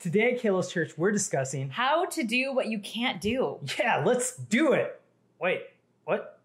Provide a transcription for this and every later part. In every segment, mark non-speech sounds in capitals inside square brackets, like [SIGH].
Today at Kalos Church, we're discussing How to do what you can't do. Yeah, let's do it. Wait, what?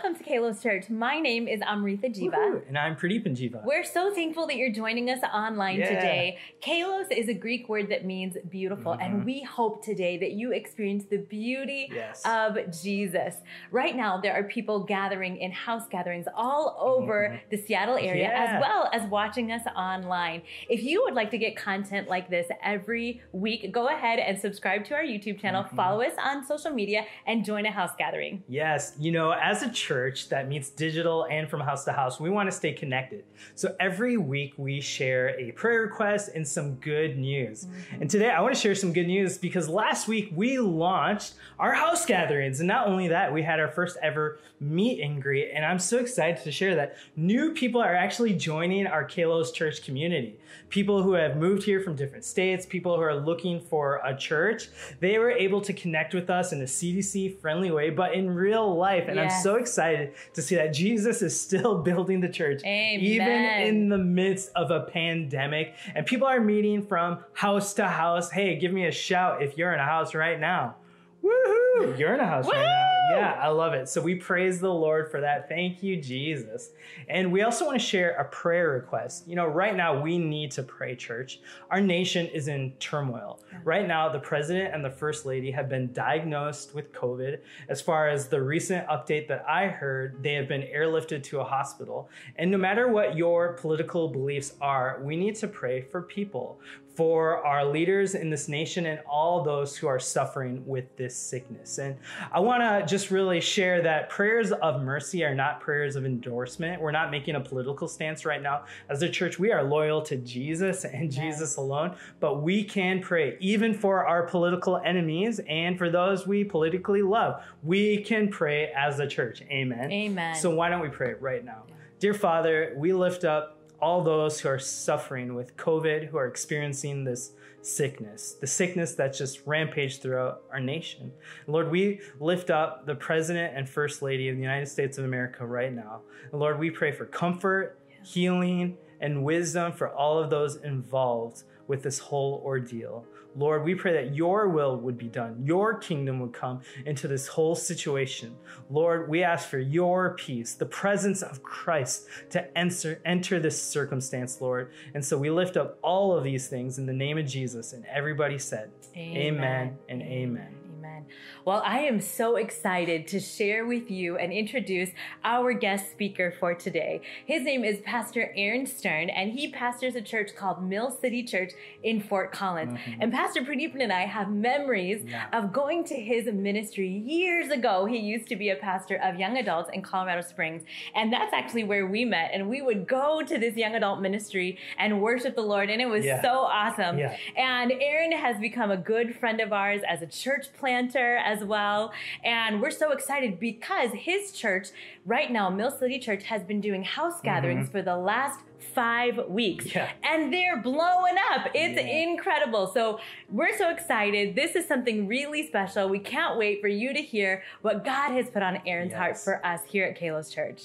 Welcome to Kalos Church. My name is Amrita Jiva. Woohoo, And I'm Pradeep and Jiva. We're so thankful that you're joining us online Yeah. today. Kalos is a Greek word that means beautiful, Mhm. and we hope today that you experience the beauty Yes. of Jesus. Right now, there are people gathering in house gatherings all over Mhm. the Seattle area, Yeah. as well as watching us online. If you would like to get content like this every week, go ahead and subscribe to our YouTube channel, Mhm. follow us on social media, and join a house gathering. Yes, you know, as a church that meets digital and from house to house, we want to stay connected. So every week we share a prayer request and some good news. Mm-hmm. And today I want to share some good news because last week we launched our house gatherings. And not only that, we had our first ever meet and greet. And I'm so excited to share that new people are actually joining our Kalos Church community. People who have moved here from different states, people who are looking for a church, they were able to connect with us in a CDC friendly way, but in real life. And I'm so excited to see that Jesus is still [LAUGHS] building the church, even in the midst of a pandemic. And people are meeting from house to house. Hey, give me a shout if you're in a house right now. Woohoo! You're in a house right now. Yeah, I love it. So we praise the Lord for that. Thank you, Jesus. And we also want to share a prayer request. You know, right now we need to pray, church. Our nation is in turmoil. Right now, the president and the first lady have been diagnosed with COVID. As far as the recent update that I heard, they have been airlifted to a hospital. And no matter what your political beliefs are, we need to pray for people, for our leaders in this nation and all those who are suffering with this sickness. And I want to just really share that prayers of mercy are not prayers of endorsement. We're not making a political stance right now. As a church, we are loyal to Jesus and Jesus alone, but we can pray even for our political enemies and for those we politically love. We can pray as a church. Amen. Amen. So why don't we pray right now? Dear Father, we lift up all those who are suffering with COVID, who are experiencing this sickness, the sickness that's just rampaged throughout our nation. Lord, we lift up the President and First Lady of the United States of America right now. Lord, we pray for comfort, healing, and wisdom for all of those involved with this whole ordeal. Lord, we pray that your will would be done, your kingdom would come into this whole situation. Lord, we ask for your peace, the presence of Christ to enter, enter this circumstance, Lord. And so we lift up all of these things in the name of Jesus. And everybody said, Amen, and amen. Amen. Well, I am so excited to share with you and introduce our guest speaker for today. His name is Pastor Aaron Stern, and he pastors a church called Mill City Church in Fort Collins. Mhm. And Pastor Pradeep and I have memories Yeah. of going to his ministry years ago. He used to be a pastor of young adults in Colorado Springs, and that's actually where we met. And we would go to this young adult ministry and worship the Lord, and it was Yeah. so awesome. Yeah. And Aaron has become a good friend of ours as a church planter as well. And we're so excited because his church, right now, Mill City Church, has been doing house gatherings for the last five weeks. Mm-hmm. Yeah. And they're blowing up. It's Yeah. incredible. So we're so excited. This is something really special. We can't wait for you to hear what God has put on Aaron's heart for us here at Kalos Church.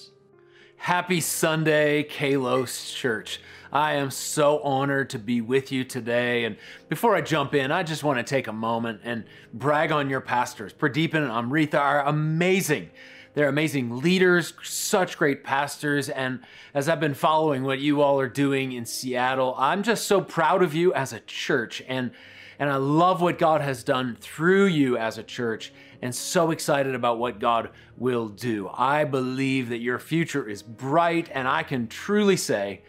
Happy Sunday, Kalos Church. I am so honored to be with you today. And before I jump in, I just want to take a moment and brag on your pastors. Pradeep and Amrita are amazing. They're amazing leaders, such great pastors. And as I've been following what you all are doing in Seattle, I'm just so proud of you as a church. And, and I love what God has done through you as a church and so excited about what God will do. I believe that your future is bright, and I can truly say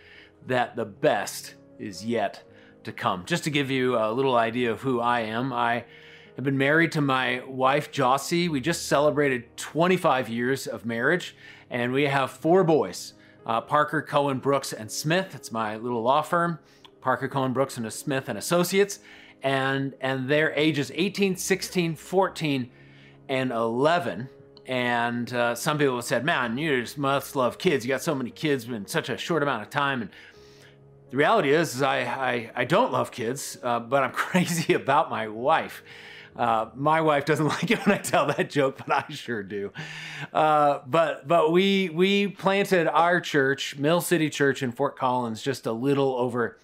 that the best is yet to come. Just to give you a little idea of who I am, I have been married to my wife, Jossie. We just celebrated 25 years of marriage, and we have four boys uh, Parker, Cohen, Brooks, and Smith. It's my little law firm, Parker, Cohen, Brooks, and Smith and Associates. And, and their ages 18, 16, 14, and 11. And uh, some people said, man, you just must love kids. You got so many kids in such a short amount of time. And the reality is, is I, I, I don't love kids, uh, but I'm [LAUGHS] crazy about my wife. Uh, my wife doesn't [LAUGHS] like it when I tell that joke, but I sure do. Uh, but but we we planted our church, Mill City Church in Fort Collins, just a little over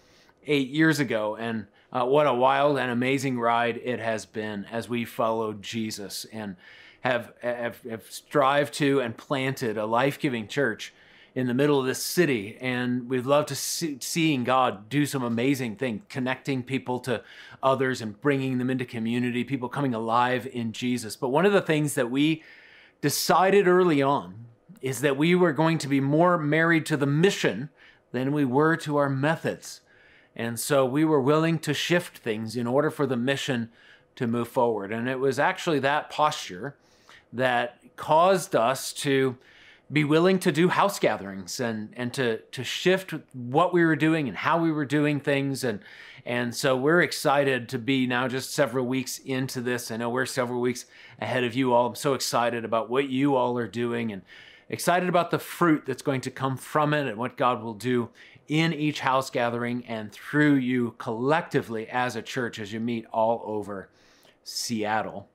eight years ago, and uh, what a wild and amazing ride it has been as we followed Jesus and have have, have strived to and planted a life giving church in the middle of this city. And we've loved to see, seeing god do some amazing things connecting people to others and bringing them into community people coming alive in jesus. But one of the things that we decided early on is that we were going to be more married to the mission than we were to our methods and so we were willing to shift things in order for the mission to move forward and it was actually that posture that caused us to be willing to do house gatherings and and to to shift what we were doing and how we were doing things and and so we're excited to be now just several weeks into this. I know we're several weeks ahead of you all. I'm so excited about what you all are doing and excited about the fruit that's going to come from it and what God will do in each house gathering and through you collectively as a church as you meet all over Seattle.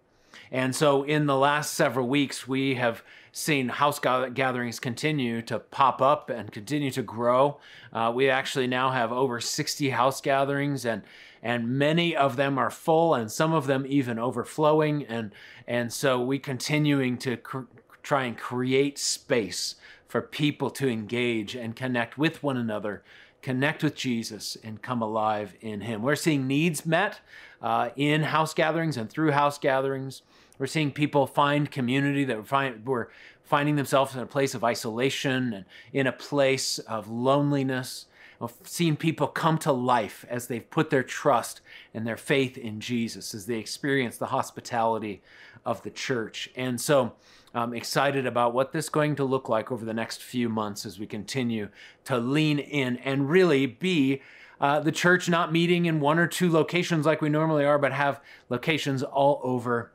And so in the last several weeks, we have seen house gatherings continue to pop up and continue to grow. Uh, we actually now have over 60 house gatherings, and and many of them are full, and some of them even overflowing. And and so we continuing to cr- try and create space for people to engage and connect with one another connect with Jesus and come alive in Him. We're seeing needs met uh, in house gatherings and through house gatherings. We're seeing people find community that find, were finding themselves in a place of isolation and in a place of loneliness. We've seen people come to life as they've put their trust and their faith in Jesus, as they experience the hospitality of the church. And so I'm excited about what this is going to look like over the next few months as we continue to lean in and really be uh, the church not meeting in one or two locations like we normally are, but have locations all over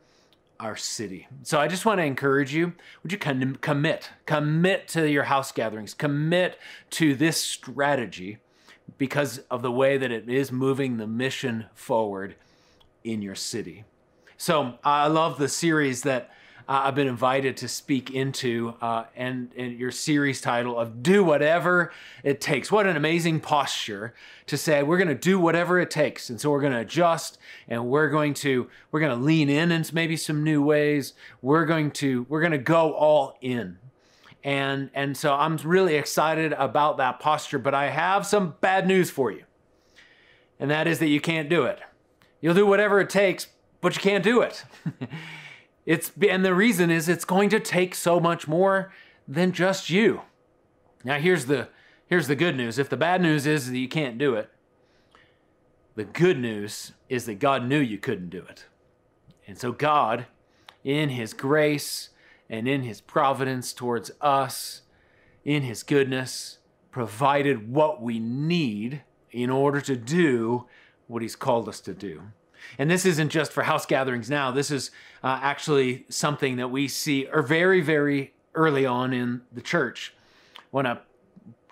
our city. So I just want to encourage you, would you commit, commit to your house gatherings, commit to this strategy because of the way that it is moving the mission forward in your city. So I love the series that uh, I've been invited to speak into, uh, and, and your series title of Do Whatever It Takes. What an amazing posture to say we're going to do whatever it takes. And so we're going to adjust and we're going to we're going to lean in into maybe some new ways. We're going to we're going to go all in. And and so I'm really excited about that posture, but I have some bad news for you. And that is that you can't do it. You'll do whatever it takes, but you can't do it. [LAUGHS] It's and the reason is it's going to take so much more than just you. Now here's the here's the good news. If the bad news is that you can't do it, the good news is that God knew you couldn't do it. And so God in his grace and in his providence towards us, in his goodness, provided what we need in order to do what he's called us to do. And this isn't just for house gatherings now. This is uh, actually something that we see or very, very early on in the church. I want to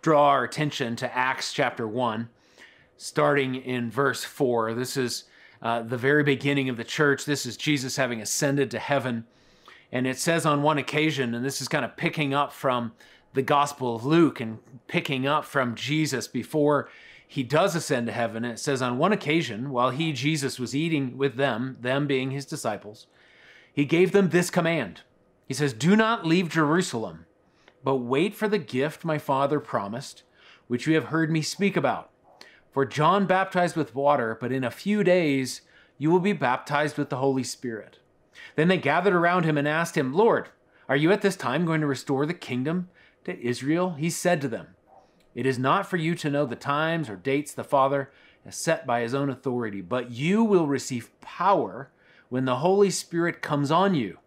draw our attention to Acts chapter 1, starting in verse 4. This is uh, the very beginning of the church. This is Jesus having ascended to heaven. And it says on one occasion, and this is kind of picking up from the Gospel of Luke and picking up from Jesus before he does ascend to heaven. It says, On one occasion, while he, Jesus, was eating with them, them being his disciples, he gave them this command. He says, Do not leave Jerusalem, but wait for the gift my Father promised, which you have heard me speak about. For John baptized with water, but in a few days you will be baptized with the Holy Spirit. Then they gathered around him and asked him, Lord, are you at this time going to restore the kingdom to Israel? He said to them, it is not for you to know the times or dates the Father has set by his own authority, but you will receive power when the Holy Spirit comes on you.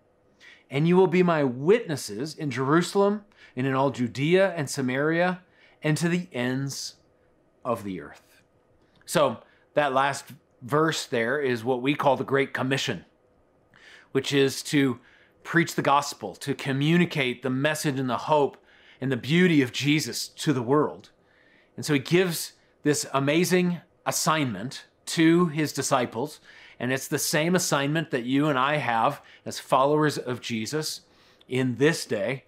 And you will be my witnesses in Jerusalem and in all Judea and Samaria and to the ends of the earth. So, that last verse there is what we call the Great Commission, which is to preach the gospel, to communicate the message and the hope and the beauty of Jesus to the world. And so he gives this amazing assignment to his disciples. And it's the same assignment that you and I have as followers of Jesus in this day.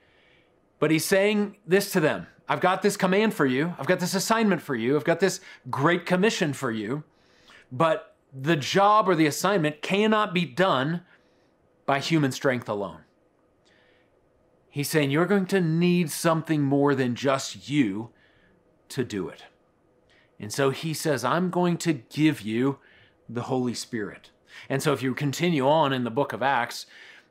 But he's saying this to them I've got this command for you, I've got this assignment for you, I've got this great commission for you. But the job or the assignment cannot be done by human strength alone. He's saying you're going to need something more than just you to do it. And so he says, I'm going to give you the Holy Spirit. And so if you continue on in the book of Acts,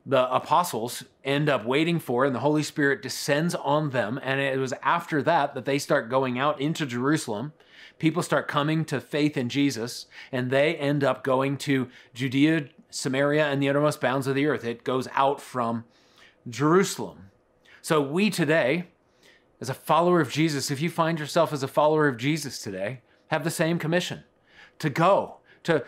the apostles end up waiting for and the Holy Spirit descends on them. And it was after that that they start going out into Jerusalem. People start coming to faith in Jesus, and they end up going to Judea, Samaria, and the uttermost bounds of the earth. It goes out from Jerusalem. So we today, as a follower of Jesus, if you find yourself as a follower of Jesus today, have the same commission to go, to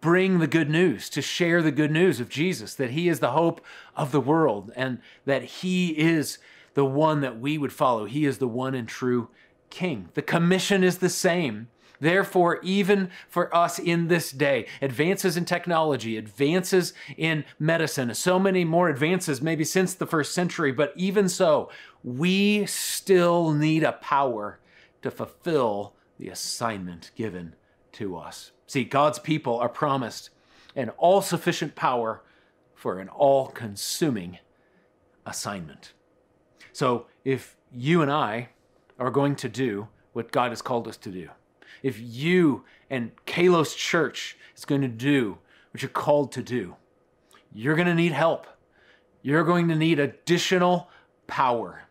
bring the good news, to share the good news of Jesus, that He is the hope of the world and that He is the one that we would follow. He is the one and true King. The commission is the same. Therefore, even for us in this day, advances in technology, advances in medicine, so many more advances maybe since the first century, but even so, we still need a power to fulfill the assignment given to us. See, God's people are promised an all sufficient power for an all consuming assignment. So, if you and I are going to do what God has called us to do, if you and Kalos Church is going to do what you're called to do, you're going to need help. You're going to need additional power.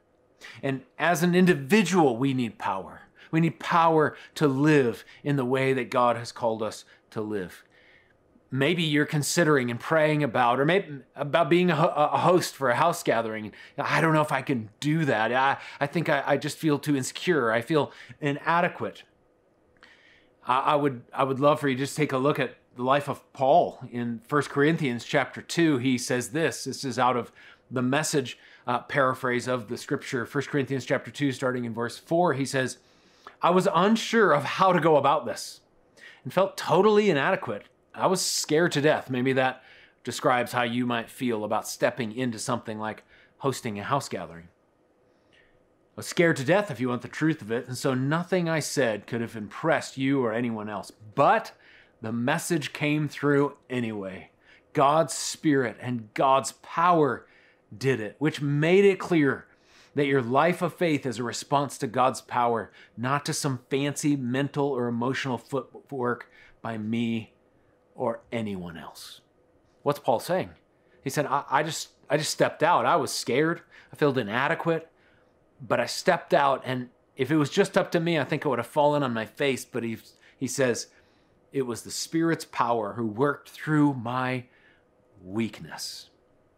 And as an individual, we need power. We need power to live in the way that God has called us to live. Maybe you're considering and praying about, or maybe about being a, host for a house gathering. I don't know if I can do that. I, I think I, I just feel too insecure. I feel inadequate. I, would I would love for you to just take a look at the life of Paul in 1 Corinthians chapter 2. He says this. This is out of the message uh, paraphrase of the scripture, 1 Corinthians chapter 2, starting in verse 4. He says, I was unsure of how to go about this and felt totally inadequate. I was scared to death. Maybe that describes how you might feel about stepping into something like hosting a house gathering. Was scared to death, if you want the truth of it, and so nothing I said could have impressed you or anyone else. But the message came through anyway. God's Spirit and God's power did it, which made it clear that your life of faith is a response to God's power, not to some fancy mental or emotional footwork by me or anyone else. What's Paul saying? He said, I, I, just I just stepped out. I was scared. I felt inadequate, but I stepped out and if it was just up to me, I think it would have fallen on my face. But he, he says, it was the Spirit's power who worked through my weakness.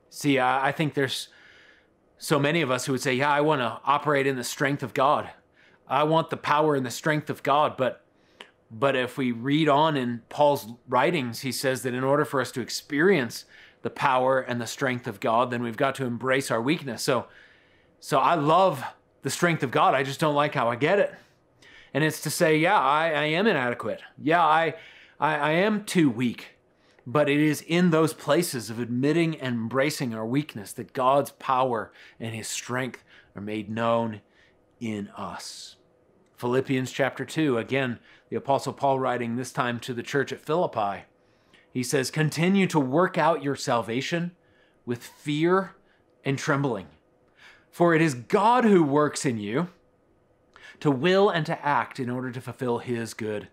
See, I, I think there's so many of us who would say, Yeah, I want to operate in the strength of God. I want the power and the strength of God. But but if we read on in Paul's writings, he says that in order for us to experience the power and the strength of God, then we've got to embrace our weakness. So so I love the strength of God. I just don't like how I get it. And it's to say, yeah, I, I am inadequate. Yeah, I, I I am too weak. But it is in those places of admitting and embracing our weakness that God's power and his strength are made known in us. Philippians chapter 2, again, the Apostle Paul writing this time to the church at Philippi. He says, Continue to work out your salvation with fear and trembling. For it is God who works in you to will and to act in order to fulfill his good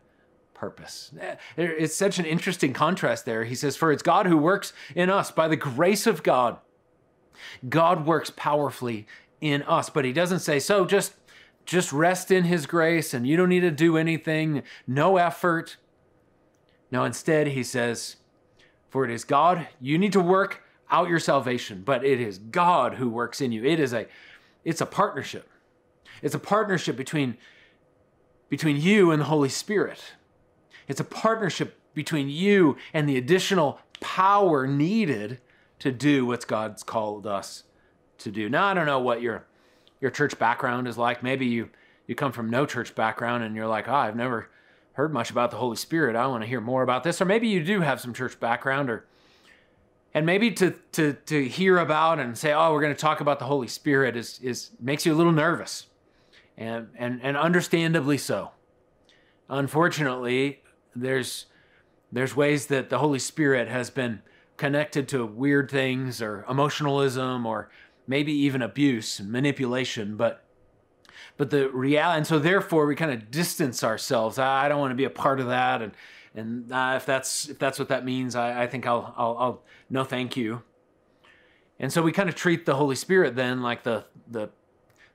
purpose. It's such an interesting contrast there. He says, For it's God who works in us by the grace of God. God works powerfully in us, but he doesn't say, So just just rest in his grace and you don't need to do anything, no effort. No, instead, he says, For it is God, you need to work out your salvation, but it is God who works in you. It is a it's a partnership. It's a partnership between between you and the Holy Spirit. It's a partnership between you and the additional power needed to do what God's called us to do. Now, I don't know what your your church background is like. Maybe you you come from no church background and you're like, oh, I've never heard much about the Holy Spirit. I want to hear more about this. Or maybe you do have some church background or and maybe to to to hear about and say, oh, we're going to talk about the Holy Spirit is is makes you a little nervous. And and and understandably so. Unfortunately, there's there's ways that the Holy Spirit has been connected to weird things or emotionalism or maybe even abuse and manipulation, but but the reality, and so therefore we kind of distance ourselves. I, don't want to be a part of that, and and uh, if that's if that's what that means, I, I think I'll, I'll I'll no thank you. And so we kind of treat the Holy Spirit then like the the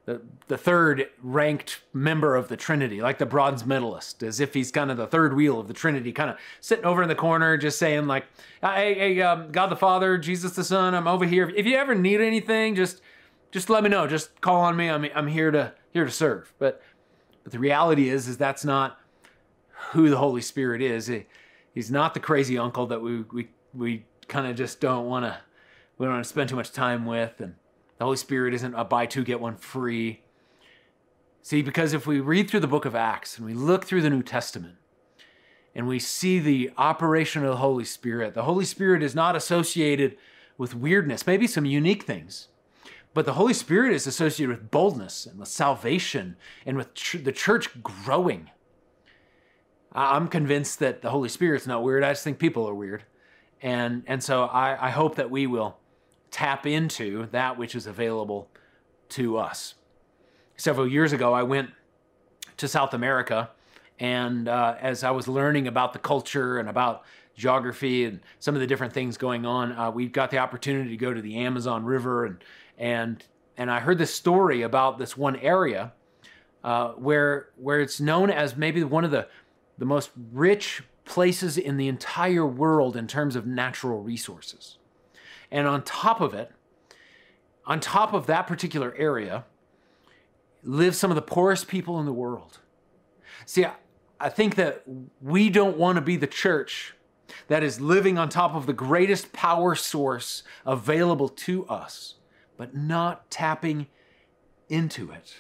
the, the third ranked member of the Trinity, like the bronze medalist, as if he's kind of the third wheel of the Trinity, kind of sitting over in the corner, just saying like, "Hey, hey um, God the Father, Jesus the Son, I'm over here. If you ever need anything, just just let me know. Just call on me. I'm I'm here to here to serve." But but the reality is is that's not who the Holy Spirit is. He, he's not the crazy uncle that we we we kind of just don't want to we don't want to spend too much time with and the Holy Spirit isn't a buy two, get one free. See, because if we read through the book of Acts and we look through the New Testament and we see the operation of the Holy Spirit, the Holy Spirit is not associated with weirdness, maybe some unique things, but the Holy Spirit is associated with boldness and with salvation and with tr- the church growing. I'm convinced that the Holy Spirit's not weird. I just think people are weird. And, and so I, I hope that we will tap into that which is available to us. Several years ago, I went to South America, and uh, as I was learning about the culture and about geography and some of the different things going on, uh, we got the opportunity to go to the Amazon River, and and and I heard this story about this one area uh, where where it's known as maybe one of the the most rich places in the entire world in terms of natural resources. And on top of it, on top of that particular area, live some of the poorest people in the world. See, I think that we don't want to be the church that is living on top of the greatest power source available to us, but not tapping into it.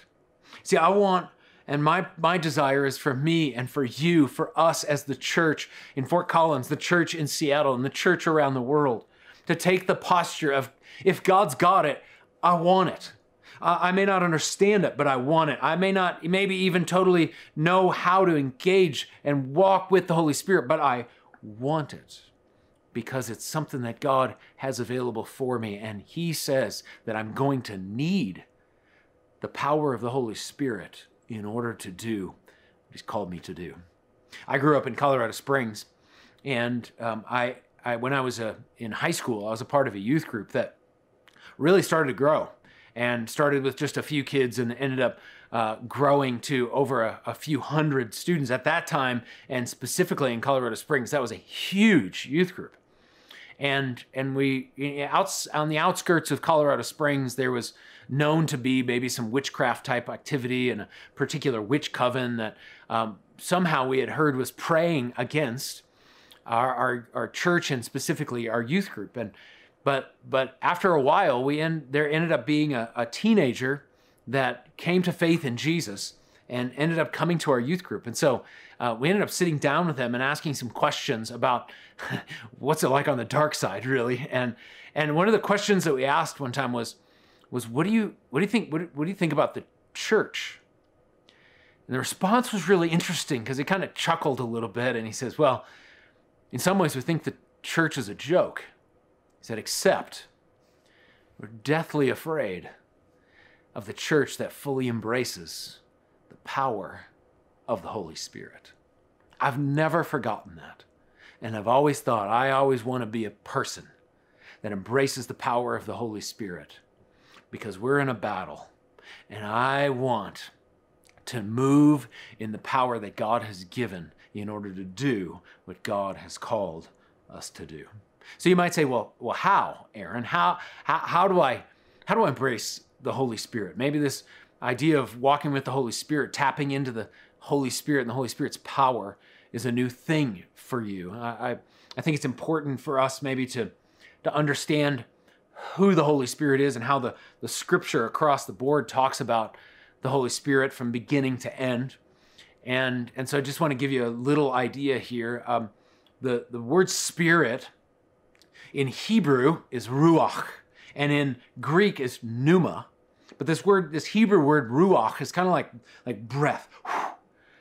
See, I want, and my, my desire is for me and for you, for us as the church in Fort Collins, the church in Seattle, and the church around the world, to take the posture of if God's got it, I want it. I may not understand it, but I want it. I may not, maybe even totally know how to engage and walk with the Holy Spirit, but I want it because it's something that God has available for me. And He says that I'm going to need the power of the Holy Spirit in order to do what He's called me to do. I grew up in Colorado Springs, and um, I I, when I was a, uh, in high school, I was a part of a youth group that really started to grow and started with just a few kids and ended up uh, growing to over a, a, few hundred students at that time. And specifically in Colorado Springs, that was a huge youth group. And and we out on the outskirts of Colorado Springs, there was known to be maybe some witchcraft type activity and a particular witch coven that um, somehow we had heard was praying against our, our, our church and specifically our youth group. And but but after a while, we end, there ended up being a, a teenager that came to faith in Jesus and ended up coming to our youth group. And so uh, we ended up sitting down with them and asking some questions about [LAUGHS] what's it like on the dark side, really. And and one of the questions that we asked one time was was what do you what do you think what, what do you think about the church? And the response was really interesting because he kind of chuckled a little bit and he says, "Well." In some ways, we think the church is a joke. He said, except we're deathly afraid of the church that fully embraces the power of the Holy Spirit. I've never forgotten that. And I've always thought I always want to be a person that embraces the power of the Holy Spirit because we're in a battle. And I want to move in the power that God has given in order to do what God has called us to do. So you might say, well, well, how, Aaron? How, how, how do I, how do I embrace the Holy Spirit? Maybe this idea of walking with the Holy Spirit, tapping into the Holy Spirit and the Holy Spirit's power is a new thing for you. I, I, I think it's important for us maybe to, to understand who the Holy Spirit is and how the, the scripture across the board talks about the Holy Spirit from beginning to end And, and so I just want to give you a little idea here. Um, the, the word spirit in Hebrew is ruach, and in Greek is pneuma. But this word, this Hebrew word ruach, is kind of like, like breath. [SIGHS]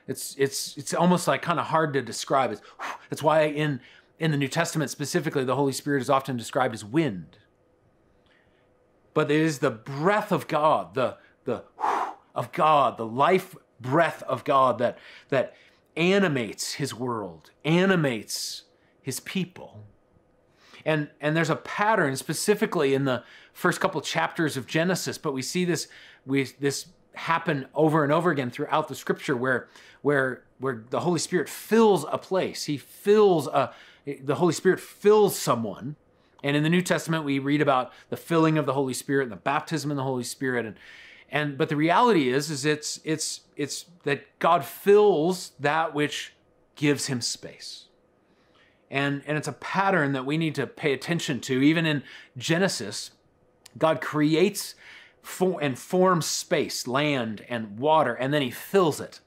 It's, it's, it's almost like kind of hard to describe. It's, [SIGHS] that's why in, in the New Testament specifically, the Holy Spirit is often described as wind. But it is the breath of God, the, the of God, the life breath of God that, that animates his world, animates his people. And, and there's a pattern specifically in the first couple chapters of Genesis, but we see this, we, this happen over and over again throughout the scripture where, where, where the Holy Spirit fills a place. He fills a, the Holy Spirit fills someone. And in the New Testament, we read about the filling of the Holy Spirit and the baptism in the Holy Spirit. And, and but the reality is, is it's it's it's that God fills that which gives him space. And, and it's a pattern that we need to pay attention to. Even in Genesis, God creates for, and forms space, land and water, and then he fills it.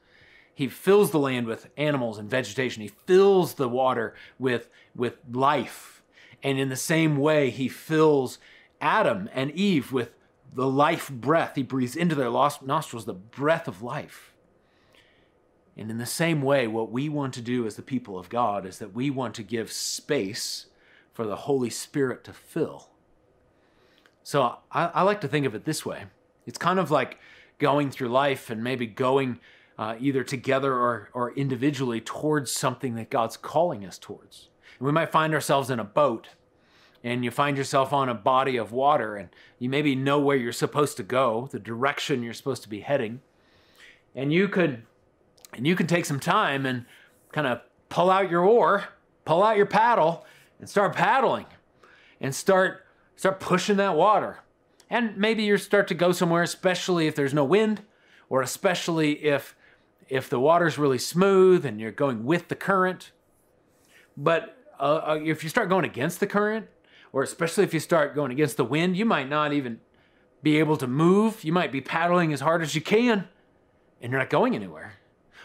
He fills the land with animals and vegetation. He fills the water with, with life. And in the same way, he fills Adam and Eve with the life breath. He breathes into their nostrils the breath of life. And in the same way, what we want to do as the people of God is that we want to give space for the Holy Spirit to fill. So I, I like to think of it this way it's kind of like going through life and maybe going uh, either together or, or individually towards something that God's calling us towards. We might find ourselves in a boat and you find yourself on a body of water and you maybe know where you're supposed to go, the direction you're supposed to be heading. And you could and you can take some time and kind of pull out your oar, pull out your paddle and start paddling and start start pushing that water. And maybe you start to go somewhere especially if there's no wind or especially if if the water's really smooth and you're going with the current. But uh, uh if you start going against the current, or especially if you start going against the wind, you might not even be able to move. You might be paddling as hard as you can and you're not going anywhere.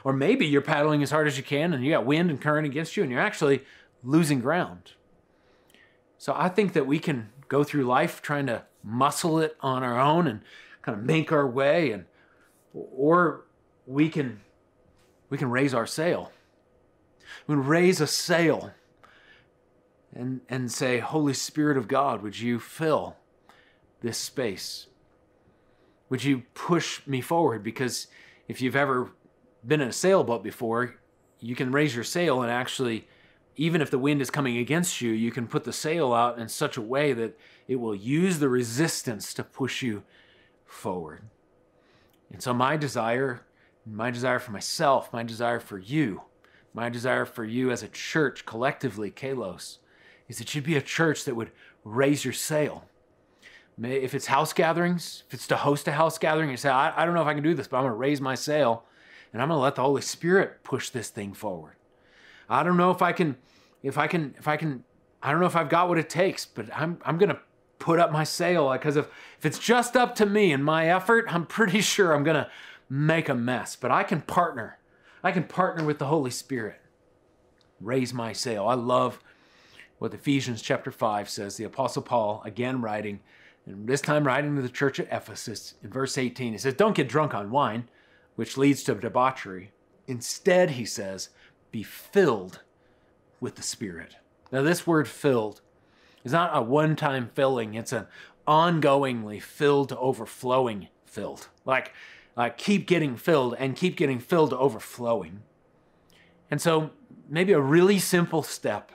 Or maybe you're paddling as hard as you can and you got wind and current against you and you're actually losing ground. So I think that we can go through life trying to muscle it on our own and kind of make our way and or we can we can raise our sail. We can raise a sail and, and say, Holy Spirit of God, would you fill this space? Would you push me forward? Because if you've ever been in a sailboat before, you can raise your sail and actually, even if the wind is coming against you, you can put the sail out in such a way that it will use the resistance to push you forward. And so, my desire, my desire for myself, my desire for you, my desire for you as a church collectively, Kalos, is that you'd be a church that would raise your sail. If it's house gatherings, if it's to host a house gathering, you say, I, I don't know if I can do this, but I'm going to raise my sail and I'm going to let the Holy Spirit push this thing forward. I don't know if I can, if I can, if I can, I don't know if I've got what it takes, but I'm, I'm going to put up my sail because if, if it's just up to me and my effort, I'm pretty [LAUGHS] sure I'm going to make a mess. But I can partner. I can partner with the Holy Spirit. Raise my sail. I love what Ephesians chapter 5 says. The Apostle Paul, again writing, and this time writing to the church at Ephesus, in verse 18, he says, Don't get drunk on wine, which leads to debauchery. Instead, he says, be filled with the Spirit. Now, this word filled is not a one time filling, it's an ongoingly filled to overflowing filled. Like, like keep getting filled and keep getting filled to overflowing. And so, maybe a really simple step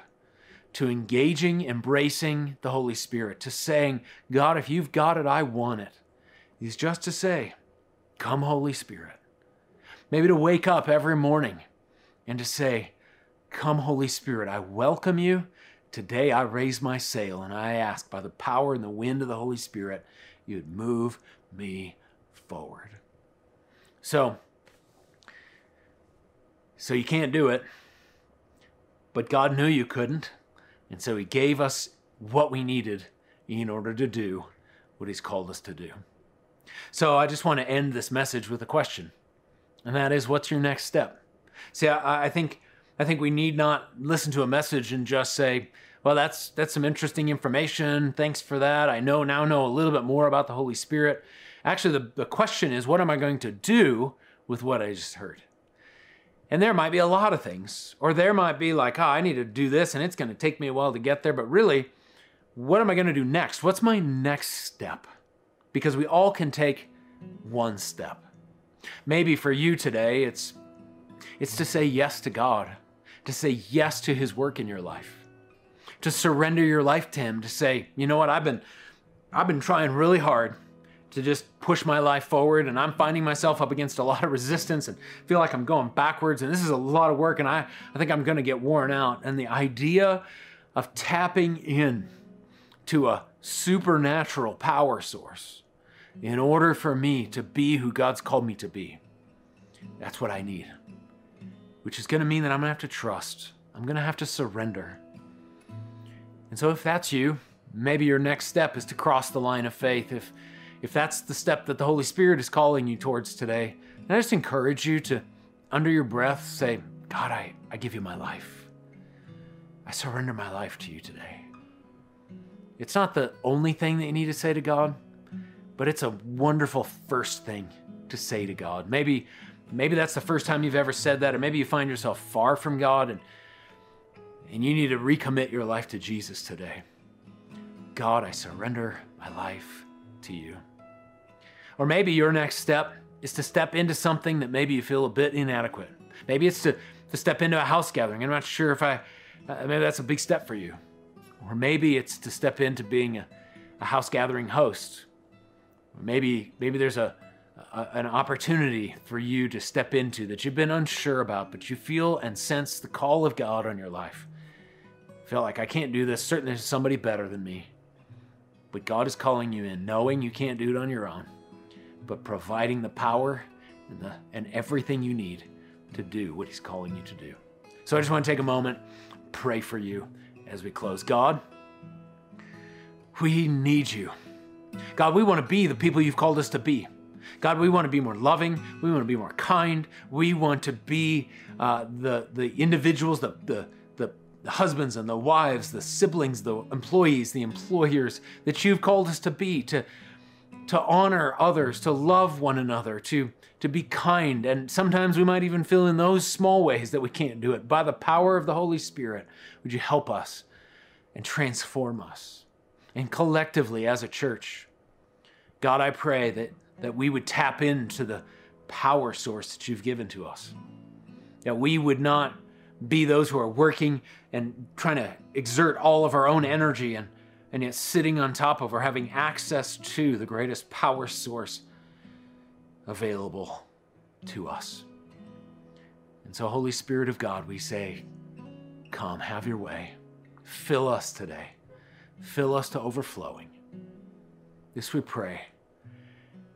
to engaging, embracing the Holy Spirit, to saying, God, if you've got it, I want it, is just to say, Come, Holy Spirit. Maybe to wake up every morning and to say, Come, Holy Spirit, I welcome you. Today I raise my sail and I ask by the power and the wind of the Holy Spirit, you'd move me forward. So, so you can't do it, but God knew you couldn't. And so he gave us what we needed in order to do what he's called us to do. So I just want to end this message with a question. And that is what's your next step? See, I, I think I think we need not listen to a message and just say, "Well, that's that's some interesting information. Thanks for that. I know now know a little bit more about the Holy Spirit." Actually, the, the question is, what am I going to do with what I just heard? And there might be a lot of things, or there might be like, oh, I need to do this and it's going to take me a while to get there. But really, what am I going to do next? What's my next step? Because we all can take one step. Maybe for you today, it's, it's to say yes to God, to say yes to His work in your life, to surrender your life to Him, to say, you know what, I've been, I've been trying really hard to just push my life forward and I'm finding myself up against a lot of resistance and feel like I'm going backwards and this is a lot of work and I, I think I'm going to get worn out. And the idea of tapping in to a supernatural power source in order for me to be who God's called me to be, that's what I need. Which is going to mean that I'm going to have to trust. I'm going to have to surrender. And so if that's you, maybe your next step is to cross the line of faith. If if that's the step that the Holy Spirit is calling you towards today, I just encourage you to, under your breath, say, God, I, I give you my life. I surrender my life to you today. It's not the only thing that you need to say to God, but it's a wonderful first thing to say to God. Maybe, maybe that's the first time you've ever said that, or maybe you find yourself far from God and, and you need to recommit your life to Jesus today. God, I surrender my life to you. Or maybe your next step is to step into something that maybe you feel a bit inadequate. Maybe it's to, to step into a house gathering. I'm not sure if I, uh, maybe that's a big step for you. Or maybe it's to step into being a, a house gathering host. Maybe, maybe there's a, a, an opportunity for you to step into that you've been unsure about, but you feel and sense the call of God on your life. feel like I can't do this. Certainly there's somebody better than me. But God is calling you in, knowing you can't do it on your own but providing the power and, the, and everything you need to do what He's calling you to do. So I just want to take a moment, pray for you as we close. God, we need you. God, we want to be the people you've called us to be. God, we want to be more loving. We want to be more kind. We want to be uh, the, the individuals, the, the, the, the husbands and the wives, the siblings, the employees, the employers that you've called us to be, to, to honor others, to love one another, to, to be kind. And sometimes we might even feel in those small ways that we can't do it. By the power of the Holy Spirit, would you help us and transform us? And collectively as a church, God, I pray that, that we would tap into the power source that you've given to us. That we would not be those who are working and trying to exert all of our own energy and and yet sitting on top of or having access to the greatest power source available to us. And so, Holy Spirit of God, we say, Come, have your way. Fill us today. Fill us to overflowing. This we pray.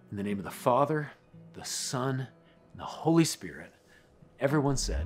In the name of the Father, the Son, and the Holy Spirit. Everyone said,